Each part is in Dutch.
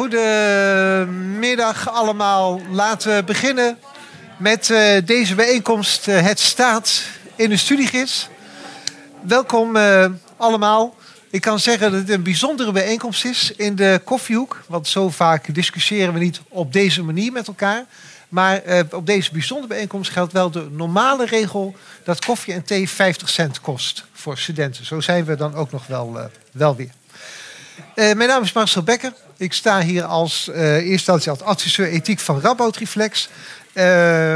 Goedemiddag allemaal. Laten we beginnen met eh, deze bijeenkomst eh, Het staat in de studiegids. Welkom eh, allemaal. Ik kan zeggen dat het een bijzondere bijeenkomst is in de koffiehoek. Want zo vaak discussiëren we niet op deze manier met elkaar. Maar op deze bijzondere bijeenkomst geldt wel de normale regel dat koffie en thee 50 cent kost voor studenten. Zo zijn we dan ook nog wel, wel weer. Mijn naam is Marcel Becker. Ik sta hier als uh, eerste als adviseur ethiek van Rabout Reflex. Uh,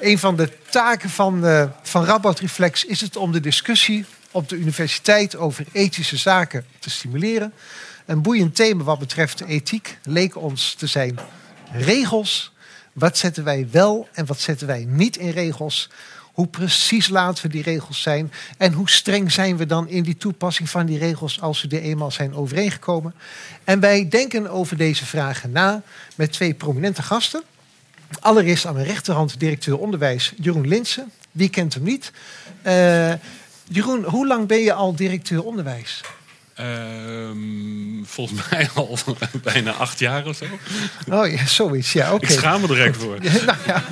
een van de taken van, van Reflex is het om de discussie op de universiteit over ethische zaken te stimuleren. Een boeiend thema wat betreft ethiek leek ons te zijn regels. Wat zetten wij wel en wat zetten wij niet in regels? Hoe precies laten we die regels zijn? En hoe streng zijn we dan in die toepassing van die regels als we er eenmaal zijn overeengekomen? En wij denken over deze vragen na met twee prominente gasten. Allereerst aan mijn rechterhand directeur onderwijs Jeroen Linsen. Wie kent hem niet? Uh, Jeroen, hoe lang ben je al directeur onderwijs? Um, volgens mij al bijna acht jaar of zo. Oh ja, zoiets. Ja, oké. Ik schaam me er echt voor. nou, ja.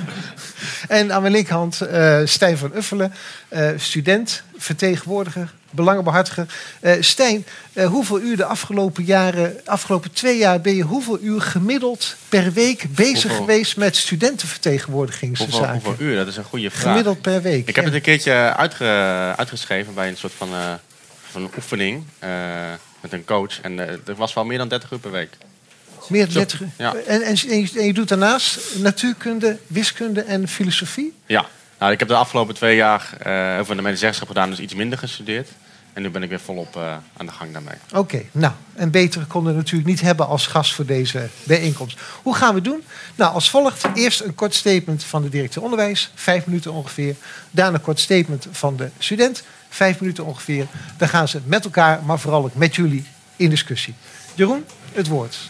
En aan mijn linkerhand uh, Stijn van Uffelen, uh, student, vertegenwoordiger, belangenbehartiger. Uh, Stijn, hoeveel uur de afgelopen jaren, afgelopen twee jaar ben je hoeveel uur gemiddeld per week bezig geweest met studentenvertegenwoordigingszaken? Hoeveel, hoeveel uur? Dat is een goede vraag. Gemiddeld per week. Ik heb het een keertje uitge, uitgeschreven bij een soort van, van een oefening met een coach. En er was wel meer dan 30 uur per week. Meer dan 30 ja. en, en, en, je doet daarnaast natuurkunde, wiskunde en filosofie? Ja, nou, ik heb de afgelopen twee jaar uh, over de medezeggenschap gedaan, dus iets minder gestudeerd. En nu ben ik weer volop uh, aan de gang daarmee. Oké, nou, en beter konden we natuurlijk niet hebben als gast voor deze bijeenkomst. Hoe gaan we doen? Nou, als volgt. Eerst een kort statement van de directeur onderwijs, vijf minuten ongeveer. Daarna een kort statement van de student, vijf minuten ongeveer. Dan gaan ze met elkaar, maar vooral ook met jullie in discussie. Jeroen, het woord.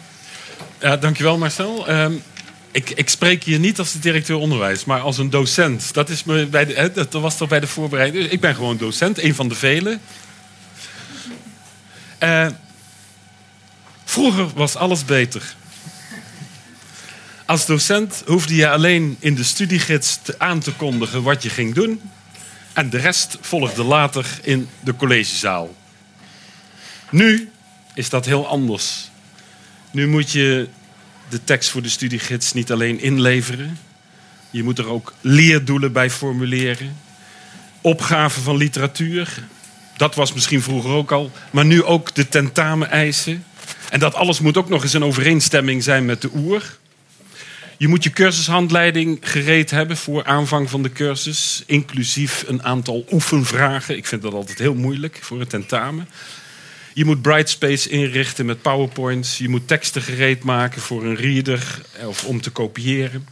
Ja, dankjewel Marcel. Um, ik, ik, spreek hier niet als de directeur onderwijs, maar als een docent. Dat, is me bij de, dat was toch bij de voorbereiding. Ik ben gewoon docent, een van de velen. Uh, vroeger was alles beter. Als docent hoefde je alleen in de studiegids te aan te kondigen wat je ging doen. En de rest volgde later in de collegezaal. Nu is dat heel anders. Nu moet je de tekst voor de studiegids niet alleen inleveren. Je moet er ook leerdoelen bij formuleren. Opgaven van literatuur. Dat was misschien vroeger ook al. Maar nu ook de tentamen-eisen. En dat alles moet ook nog eens in overeenstemming zijn met de oer. Je moet je cursushandleiding gereed hebben voor aanvang van de cursus. Inclusief een aantal oefenvragen. Ik vind dat altijd heel moeilijk voor het tentamen. Je moet Brightspace inrichten met PowerPoints. Je moet teksten gereed maken voor een reader of om te kopiëren.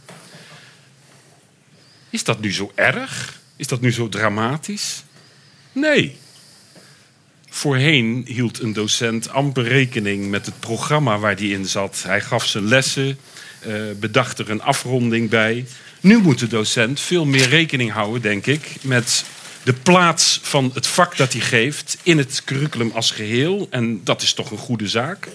Is dat nu zo erg? Is dat nu zo dramatisch? Nee. Voorheen hield een docent amper rekening met het programma waar hij in zat. Hij gaf zijn lessen, eh, bedacht er een afronding bij. Nu moet de docent veel meer rekening houden, denk ik, met de plaats van het vak dat hij geeft in het curriculum als geheel. En dat is toch een goede zaak.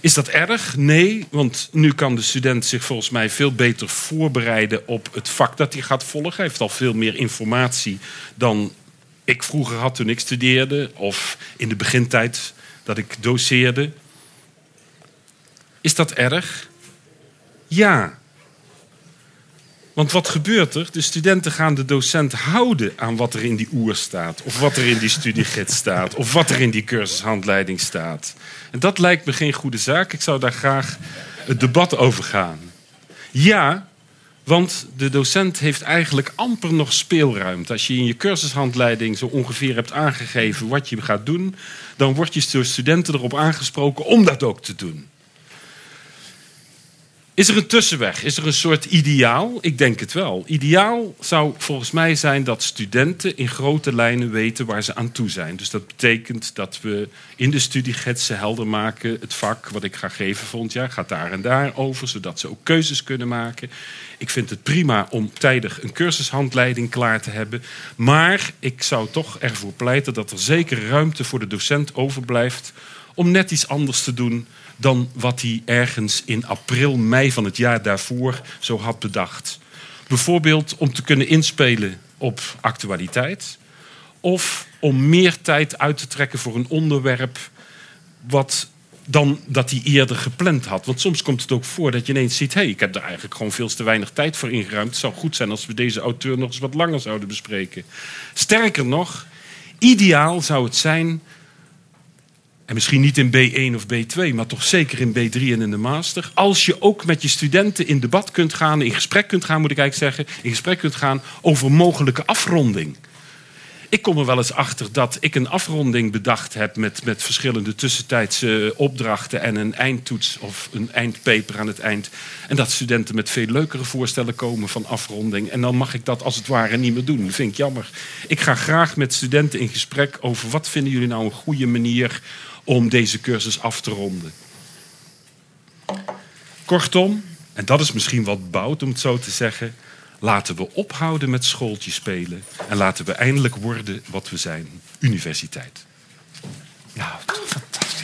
Is dat erg? Nee, want nu kan de student zich volgens mij veel beter voorbereiden op het vak dat hij gaat volgen. Hij heeft al veel meer informatie dan ik vroeger had toen ik studeerde of in de begintijd dat ik doseerde. Is dat erg? Ja, want wat gebeurt er? De studenten gaan de docent houden aan wat er in die oer staat. Of wat er in die studiegids staat. Of wat er in die cursushandleiding staat. En dat lijkt me geen goede zaak. Ik zou daar graag het debat over gaan. Ja, want de docent heeft eigenlijk amper nog speelruimte. Als je in je cursushandleiding zo ongeveer hebt aangegeven wat je gaat doen, dan word je door studenten erop aangesproken om dat ook te doen. Is er een tussenweg? Is er een soort ideaal? Ik denk het wel. Ideaal zou volgens mij zijn dat studenten in grote lijnen weten waar ze aan toe zijn. Dus dat betekent dat we in de studiegidsen helder maken. Het vak wat ik ga geven volgend jaar gaat daar en daar over, zodat ze ook keuzes kunnen maken. Ik vind het prima om tijdig een cursushandleiding klaar te hebben. Maar ik zou toch ervoor pleiten dat er zeker ruimte voor de docent overblijft om net iets anders te doen dan wat hij ergens in april, mei van het jaar daarvoor zo had bedacht. Bijvoorbeeld om te kunnen inspelen op actualiteit. Of om meer tijd uit te trekken voor een onderwerp wat dan dat hij eerder gepland had. Want soms komt het ook voor dat je ineens ziet... hé, hey, ik heb er eigenlijk gewoon veel te weinig tijd voor ingeruimd. Het zou goed zijn als we deze auteur nog eens wat langer zouden bespreken. Sterker nog, ideaal zou het zijn... en misschien niet in B1 of B2, maar toch zeker in B3 en in de master... als je ook met je studenten in debat kunt gaan... in gesprek kunt gaan, moet ik eigenlijk zeggen... in gesprek kunt gaan over mogelijke afronding... Ik kom er wel eens achter dat ik een afronding bedacht heb met, met verschillende tussentijdse opdrachten en een eindtoets of een eindpaper aan het eind. En dat studenten met veel leukere voorstellen komen van afronding. En dan mag ik dat als het ware niet meer doen. Dat vind ik jammer. Ik ga graag met studenten in gesprek over wat vinden jullie nou een goede manier om deze cursus af te ronden. Kortom, en dat is misschien wat bout om het zo te zeggen. Laten we ophouden met schooltje spelen en laten we eindelijk worden wat we zijn: universiteit. Ja, fantastisch.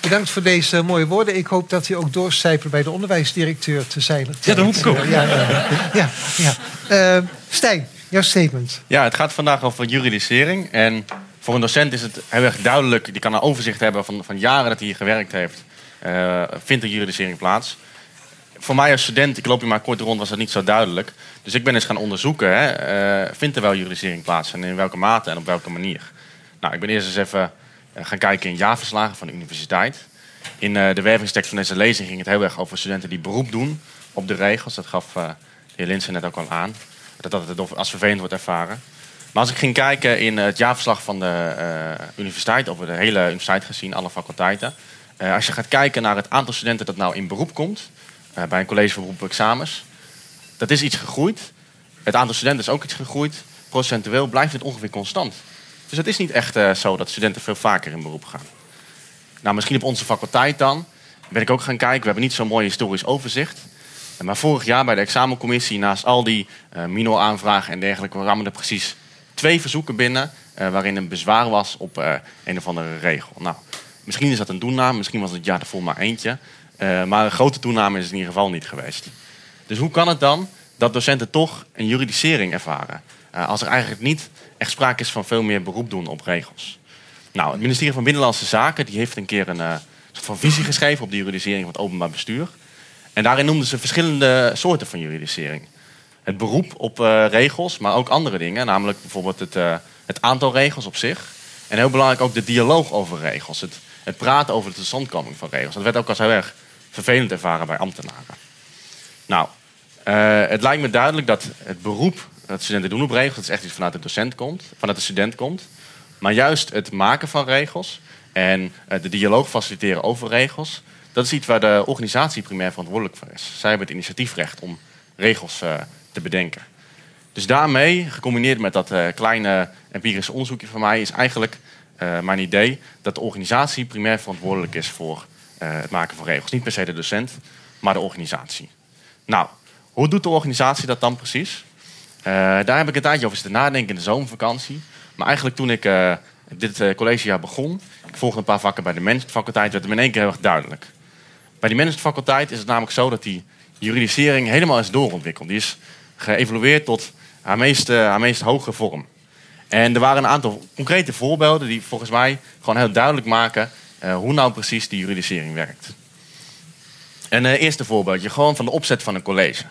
Bedankt voor deze mooie woorden. Ik hoop dat u ook doorcijpelt bij de onderwijsdirecteur te zijn. Ja, dat hoop ik ook. Ja, ja, ja. ja. Uh, Stijn, jouw statement. Ja, het gaat vandaag over juridisering. En voor een docent is het heel erg duidelijk. Die kan een overzicht hebben van, van jaren dat hij hier gewerkt heeft. Uh, vindt er juridisering plaats? voor mij als student, ik loop hier maar kort rond, was dat niet zo duidelijk. Dus ik ben eens gaan onderzoeken, hè, uh, vindt er wel juridisering plaats en in welke mate en op welke manier? Nou, ik ben eerst eens even uh, gaan kijken in jaarverslagen van de universiteit. In de wervingstekst van deze lezing ging het heel erg over studenten die beroep doen op de regels. Dat gaf de heer Linsen net ook al aan, dat dat als vervelend wordt ervaren. Maar als ik ging kijken in het jaarverslag van de universiteit, over de hele universiteit gezien, alle faculteiten. als je gaat kijken naar het aantal studenten dat nou in beroep komt, bij een college voor examens. Dat is iets gegroeid. Het aantal studenten is ook iets gegroeid. Procentueel blijft het ongeveer constant. Dus het is niet echt zo dat studenten veel vaker in beroep gaan. Nou, misschien op onze faculteit dan. Ben ik ook gaan kijken. We hebben niet zo'n mooi historisch overzicht. Maar vorig jaar bij de examencommissie, naast al die uh, minor-aanvragen en dergelijke, kwamen er precies twee verzoeken binnen. Uh, waarin een bezwaar was op een of andere regel. Nou, misschien is dat een doennaam, misschien was het jaar ervoor maar eentje. Maar een grote toename is het in ieder geval niet geweest. Dus hoe kan het dan dat docenten toch een juridisering ervaren? Als er eigenlijk niet echt sprake is van veel meer beroep doen op regels. Nou, het ministerie van Binnenlandse Zaken die heeft een keer een soort van visie geschreven op de juridisering van het openbaar bestuur. En daarin noemden ze verschillende soorten van juridisering. Het beroep op regels, maar ook andere dingen. Namelijk bijvoorbeeld het, het aantal regels op zich. En heel belangrijk ook de dialoog over regels. Het, het praten over de totstandkoming van regels. Dat werd ook als heel erg vervelend ervaren bij ambtenaren. Nou, uh, het lijkt me duidelijk dat het beroep dat studenten doen op regels, dat is echt iets vanuit de docent komt, vanuit de student komt. Maar juist het maken van regels en de dialoog faciliteren over regels, dat is iets waar de organisatie primair verantwoordelijk voor is. Zij hebben het initiatiefrecht om regels uh, te bedenken. Dus daarmee, gecombineerd met dat kleine empirische onderzoekje van mij, is eigenlijk mijn idee dat de organisatie primair verantwoordelijk is voor het maken van regels. Niet per se de docent, maar de organisatie. Nou, hoe doet de organisatie dat dan precies? Daar heb ik een tijdje over zitten nadenken in de zomervakantie. Maar eigenlijk toen ik dit collegejaar begon, ik volgde een paar vakken bij de managementfaculteit, werd het in één keer heel erg duidelijk. Bij die managementfaculteit is het namelijk zo dat die juridisering helemaal is doorontwikkeld. Die is geëvolueerd tot haar meest, haar meest hoge vorm. En er waren een aantal concrete voorbeelden die volgens mij gewoon heel duidelijk maken uh, hoe nou precies die juridisering werkt. Een uh, eerste voorbeeldje, gewoon van de opzet van een college.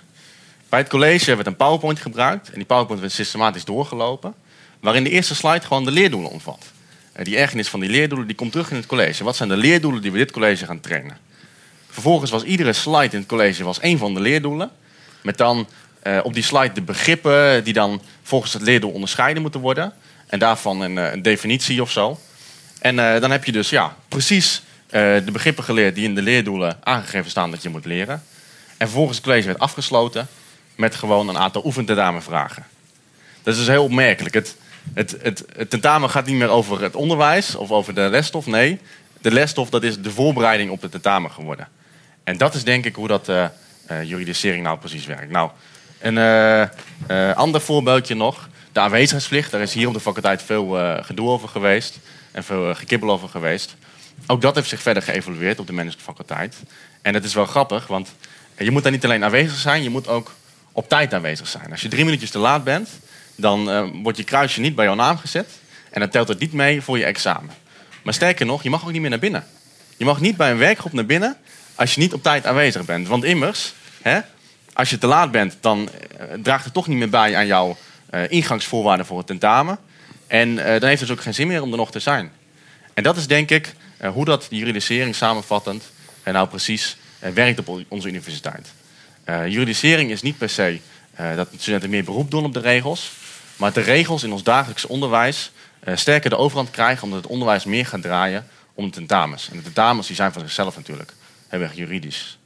Bij het college werd een PowerPoint gebruikt en die PowerPoint werd systematisch doorgelopen, waarin de eerste slide gewoon de leerdoelen omvat. Die ergernis van die leerdoelen die komt terug in het college. Wat zijn de leerdoelen die we dit college gaan trainen? Vervolgens was iedere slide in het college was één van de leerdoelen, met dan op die slide de begrippen die dan volgens het leerdoel onderscheiden moeten worden. En daarvan een, een definitie of zo. En uh, dan heb je dus ja, precies de begrippen geleerd die in de leerdoelen aangegeven staan dat je moet leren. En vervolgens het college werd afgesloten met gewoon een aantal oefententamenvragen. Dat is dus heel opmerkelijk. Het, het, het, het, tentamen gaat niet meer over het onderwijs of over de lesstof. Nee, de lesstof dat is de voorbereiding op het tentamen geworden. En dat is denk ik hoe dat uh, juridisering nou precies werkt. Nou, een ander voorbeeldje nog. De aanwezigheidsplicht. Daar is hier op de faculteit veel gedoe over geweest. en veel gekibbel over geweest. Ook dat heeft zich verder geëvolueerd op de managementfaculteit. En het is wel grappig, want je moet daar niet alleen aanwezig zijn, je moet ook op tijd aanwezig zijn. Als je drie minuutjes te laat bent, dan wordt je kruisje niet bij jouw naam gezet. En dan telt het niet mee voor je examen. Maar sterker nog, je mag ook niet meer naar binnen. Je mag niet bij een werkgroep naar binnen als je niet op tijd aanwezig bent. Want immers, hè, als je te laat bent, dan uh, draagt het toch niet meer bij aan jouw uh, ingangsvoorwaarden voor het tentamen. En dan heeft het dus ook geen zin meer om er nog te zijn. En dat is denk ik hoe dat juridisering samenvattend en nou precies werkt op onze universiteit. juridisering is niet per se dat studenten meer beroep doen op de regels. Maar de regels in ons dagelijks onderwijs sterker de overhand krijgen omdat het onderwijs meer gaat draaien om de tentamens. En de tentamens die zijn van zichzelf natuurlijk heel erg juridisch.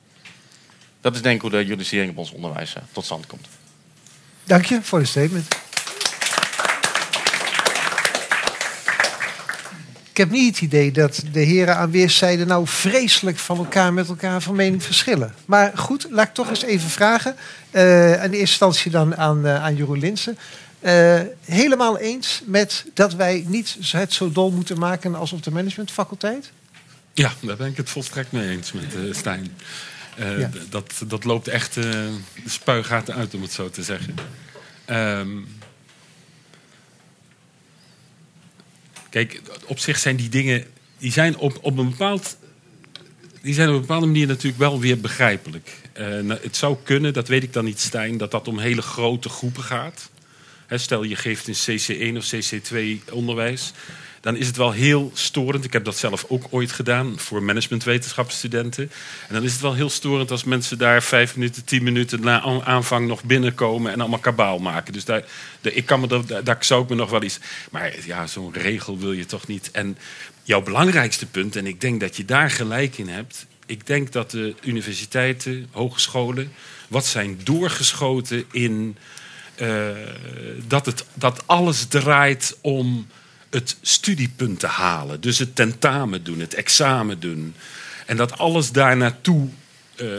Dat is denk ik hoe de juridisering op ons onderwijs uh, tot stand komt. Dank je voor de statement. Ik heb niet het idee dat de heren aan weerszijden nou vreselijk van elkaar met elkaar van mening verschillen. Maar goed, laat ik toch eens even vragen. Uh, in eerste instantie dan aan, uh, aan Jeroen Linsen. Helemaal eens met dat wij niet het zo dol moeten maken als op de managementfaculteit? Ja, daar ben ik het volstrekt mee eens met uh, Stijn. Uh, ja. dat, dat loopt echt de spuigaten uit, om het zo te zeggen. Um, kijk, op zich zijn die dingen... die zijn op, op een bepaald... Die zijn op een bepaalde manier natuurlijk wel weer begrijpelijk. nou, het zou kunnen, dat weet ik dan niet, Stijn, dat dat om hele grote groepen gaat stel je geeft een CC1 of CC2 onderwijs. Dan is het wel heel storend. Ik heb dat zelf ook ooit gedaan voor managementwetenschapsstudenten. En dan is het wel heel storend als mensen daar vijf minuten, tien minuten na aanvang nog binnenkomen en allemaal kabaal maken. Dus daar, ik kan me dat, daar zou ik me nog wel iets. Maar ja, zo'n regel wil je toch niet. En jouw belangrijkste punt, en ik denk dat je daar gelijk in hebt. Ik denk dat de universiteiten, hogescholen, wat zijn doorgeschoten in uh, dat, het, dat alles draait om het studiepunt te halen. Dus het tentamen doen, het examen doen. En dat alles daar naartoe uh,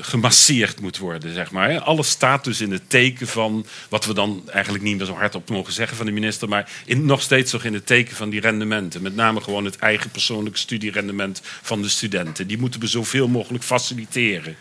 gemasseerd moet worden, zeg maar. Alles staat dus in het teken van wat we dan eigenlijk niet meer zo hard op mogen zeggen van de minister, maar in, nog steeds nog in het teken van die rendementen. Met name gewoon het eigen persoonlijke studierendement van de studenten. Die moeten we zoveel mogelijk faciliteren.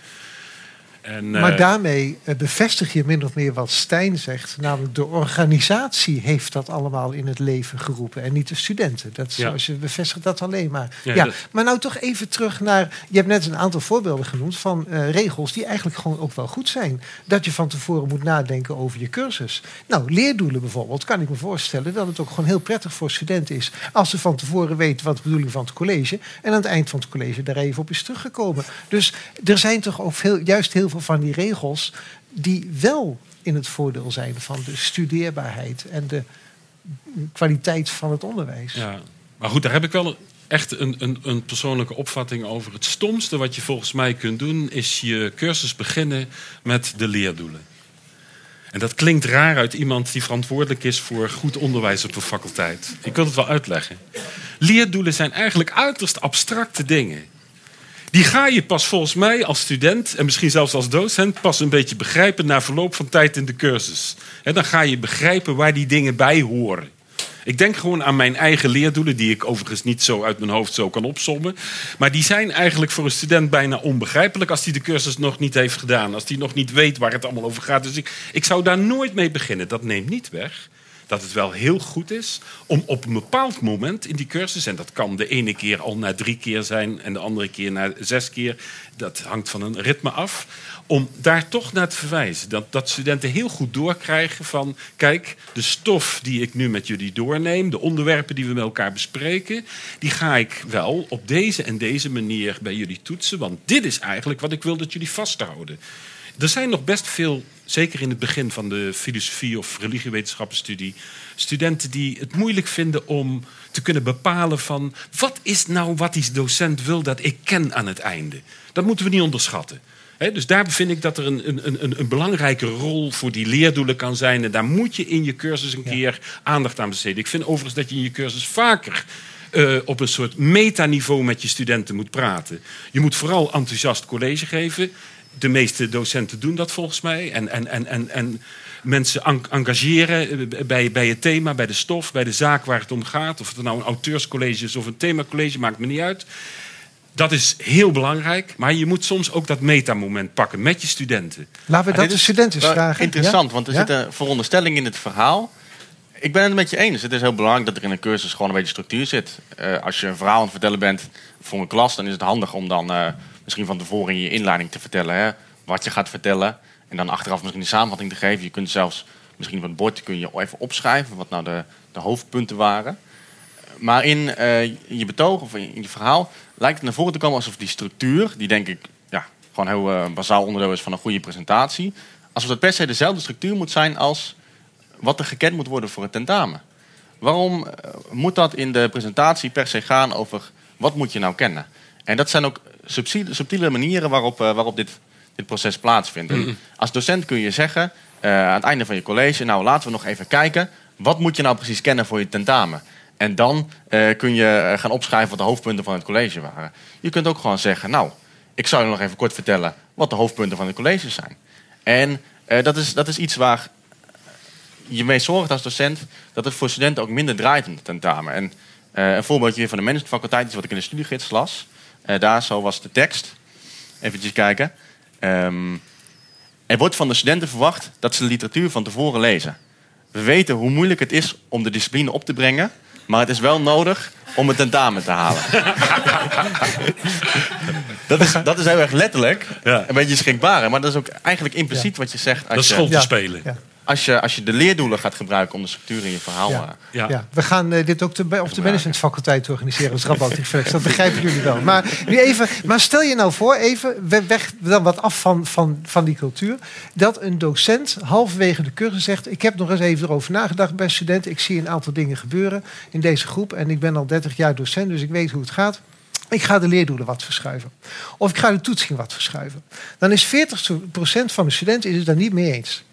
En, maar uh, daarmee eh, bevestig je min of meer wat Stijn zegt. Namelijk de organisatie heeft dat allemaal in het leven geroepen. En niet de studenten. Dat, ja. Zoals je bevestigt dat alleen maar. Ja, ja. Dat... Maar nou toch even terug naar... Je hebt net een aantal voorbeelden genoemd van uh, regels... die eigenlijk gewoon ook wel goed zijn. Dat je van tevoren moet nadenken over je cursus. Nou, leerdoelen bijvoorbeeld. Kan ik me voorstellen dat het ook gewoon heel prettig voor studenten is... als ze van tevoren weten wat de bedoeling van het college... en aan het eind van het college daar even op is teruggekomen. Dus er zijn toch ook veel, juist heel veel van die regels die wel in het voordeel zijn van de studeerbaarheid en de kwaliteit van het onderwijs. Ja, maar goed, daar heb ik wel echt een, een, een persoonlijke opvatting over. Het stomste wat je volgens mij kunt doen, is je cursus beginnen met de leerdoelen. En dat klinkt raar uit iemand die verantwoordelijk is voor goed onderwijs op een faculteit. Ik wil het wel uitleggen. Leerdoelen zijn eigenlijk uiterst abstracte dingen. Die ga je pas volgens mij als student en misschien zelfs als docent pas een beetje begrijpen na verloop van tijd in de cursus. En dan ga je begrijpen waar die dingen bij horen. Ik denk gewoon aan mijn eigen leerdoelen, die ik overigens niet zo uit mijn hoofd zo kan opsommen. Maar die zijn eigenlijk voor een student bijna onbegrijpelijk als hij de cursus nog niet heeft gedaan. Als hij nog niet weet waar het allemaal over gaat. Dus ik, ik zou daar nooit mee beginnen. Dat neemt niet weg dat het wel heel goed is om op een bepaald moment in die cursus, en dat kan de ene keer al na drie keer zijn en de andere keer na zes keer, dat hangt van een ritme af, om daar toch naar te verwijzen. Dat, dat studenten heel goed doorkrijgen van, kijk, de stof die ik nu met jullie doorneem, de onderwerpen die we met elkaar bespreken, die ga ik wel op deze en deze manier bij jullie toetsen, want dit is eigenlijk wat ik wil dat jullie vasthouden. Er zijn nog best veel, zeker in het begin van de filosofie of religiewetenschappenstudie, studenten die het moeilijk vinden om te kunnen bepalen van wat is nou wat die docent wil dat ik ken aan het einde. Dat moeten we niet onderschatten. dus daar vind ik dat er een, een, een, een, belangrijke rol voor die leerdoelen kan zijn. En daar moet je in je cursus een keer aandacht aan besteden. Ik vind overigens dat je in je cursus vaker uh, op een soort metaniveau met je studenten moet praten. Je moet vooral enthousiast college geven de meeste docenten doen dat volgens mij. En, en, en, en, en mensen en- engageren bij, bij het thema, bij de stof, bij de zaak waar het om gaat. Of het nou een auteurscollege is of een themacollege, maakt me niet uit. Dat is heel belangrijk, maar je moet soms ook dat metamoment pakken met je studenten. Laten we dat de studenten vragen. Interessant, Ja? want er Ja? zit een veronderstelling in het verhaal. Ik ben het met je eens. Het is heel belangrijk dat er in een cursus gewoon een beetje structuur zit. Eh, als je een verhaal aan het vertellen bent voor een klas, dan is het handig om dan eh, misschien van tevoren in je inleiding te vertellen hè, wat je gaat vertellen. En dan achteraf misschien een samenvatting te geven. Je kunt zelfs misschien op het bord kun je even opschrijven wat nou de, de hoofdpunten waren. Maar in eh, je betoog of in je verhaal lijkt het naar voren te komen alsof die structuur, die denk ik ja, gewoon heel eh, bazaal onderdeel is van een goede presentatie, alsof dat per se dezelfde structuur moet zijn als wat er gekend moet worden voor het tentamen. Waarom eh, moet dat in de presentatie per se gaan over wat moet je nou kennen? En dat zijn ook subtiele, subtiele manieren waarop, eh, waarop dit, dit proces plaatsvindt. Als docent kun je zeggen eh, aan het einde van je college, nou laten we nog even kijken, wat moet je nou precies kennen voor je tentamen? En dan eh, kun je gaan opschrijven wat de hoofdpunten van het college waren. Je kunt ook gewoon zeggen, nou, ik zal je nog even kort vertellen wat de hoofdpunten van het college zijn. En dat, is, dat is iets waar je mee zorgt als docent dat het voor studenten ook minder draait in het tentamen. En een voorbeeldje van de managementfaculteit is wat ik in de studiegids las. Eh, daar zo was de tekst. Even kijken. Ehm, er wordt van de studenten verwacht dat ze de literatuur van tevoren lezen. We weten hoe moeilijk het is om de discipline op te brengen, maar het is wel nodig om het tentamen te halen. dat, is, dat is heel erg letterlijk, Ja. een beetje schrikbaar, maar dat is ook eigenlijk impliciet wat je zegt Dat is als je, school te Ja. spelen. Als, je, als je de leerdoelen gaat gebruiken om de structuur in je verhaal... Ja. eh, Ja. Ja, we gaan eh, dit ook te, op de managementfaculteit organiseren als Radboud Reflex. Dat begrijpen jullie wel. Maar, nu even, maar stel je nou voor, even we- weg dan wat af van, van, van die cultuur, dat een docent halverwege de cursus zegt: Ik heb nog eens even erover nagedacht bij studenten. Ik zie een aantal dingen gebeuren in deze groep en ik ben al 30 jaar docent, dus ik weet hoe het gaat. Ik ga de leerdoelen wat verschuiven. Of ik ga de toetsing wat verschuiven. Dan is 40% van de studenten is het daar niet mee eens.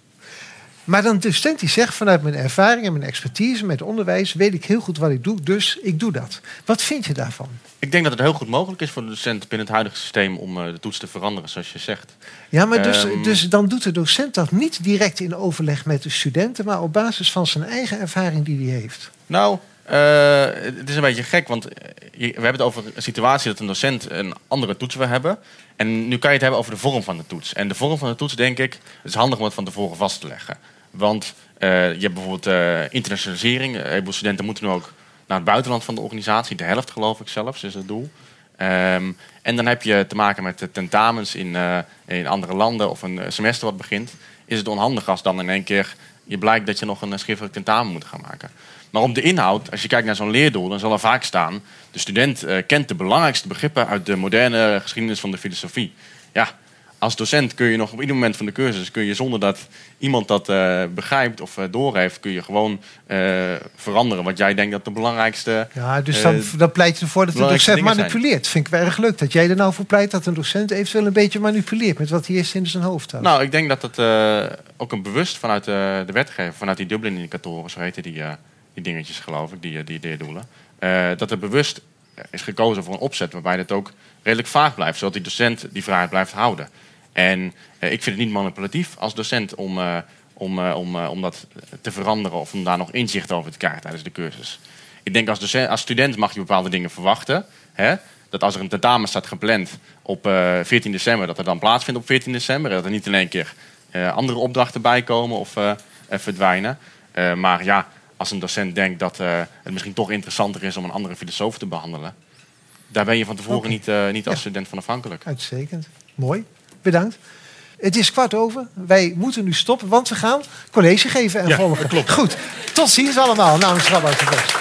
Maar dan de student die zegt vanuit mijn ervaring en mijn expertise met onderwijs weet ik heel goed wat ik doe, dus ik doe dat. Wat vind je daarvan? Ik denk dat het heel goed mogelijk is voor de docent binnen het huidige systeem om eh, de toets te veranderen, zoals je zegt. Ja, maar dus, Ehm. dus dan doet de docent dat niet direct in overleg met de studenten, maar op basis van zijn eigen ervaring die hij heeft. Nou, eh, het is een beetje gek, want eh, we hebben het over een situatie dat een docent een andere toets wil hebben. En nu kan je het hebben over de vorm van de toets. En de vorm van de toets, denk ik, het is handig om het van tevoren vast te leggen. Want eh, je hebt bijvoorbeeld eh, internationalisering. Heleboel studenten moeten nu ook naar het buitenland van de organisatie. De helft, geloof ik zelfs, is het doel. Ehm, en dan heb je te maken met tentamens in, eh, in andere landen of een semester wat begint. Is het onhandig als dan in één keer je blijkt dat je nog een schriftelijk tentamen moet gaan maken. Maar op de inhoud, als je kijkt naar zo'n leerdoel, dan zal er vaak staan... de student kent de belangrijkste begrippen uit de moderne geschiedenis van de filosofie. Ja, als docent kun je nog op ieder moment van de cursus... kun je zonder dat iemand dat eh, begrijpt of eh, doorheeft... kun je gewoon eh, veranderen wat jij denkt dat de belangrijkste... Ja, dus dan, dan pleit je ervoor dat de docent zijn. manipuleert. Vind ik wel erg leuk dat jij er nou voor pleit dat een docent eventueel een beetje manipuleert met wat hij eerst in zijn hoofd had. Nou, ik denk dat het eh, ook een bewust vanuit de wetgever, vanuit die Dublin-indicatoren, zo heten die, die dingetjes geloof ik, die, die leerdoelen, eh, dat er bewust is gekozen voor een opzet waarbij het ook redelijk vaag blijft, zodat die docent die vrijheid blijft houden. En eh, ik vind het niet manipulatief als docent om, eh, om, eh, om, om dat te veranderen of om daar nog inzicht over te krijgen tijdens de cursus. Ik denk als, docent, als student mag je bepaalde dingen verwachten. Hè? Dat als er een tentamen staat gepland op eh 14 december, dat er dan plaatsvindt op 14 december. Dat er niet in één keer andere opdrachten bij komen of verdwijnen. Maar ja, als een docent denkt dat het misschien toch interessanter is om een andere filosoof te behandelen. Daar ben je van tevoren niet, niet als Ja. student van afhankelijk. Uitstekend. Mooi. Bedankt. Het is kwart over. Wij moeten nu stoppen, want we gaan college geven en Ja, volgen. dat klopt. Goed. Tot ziens allemaal namens Reflex.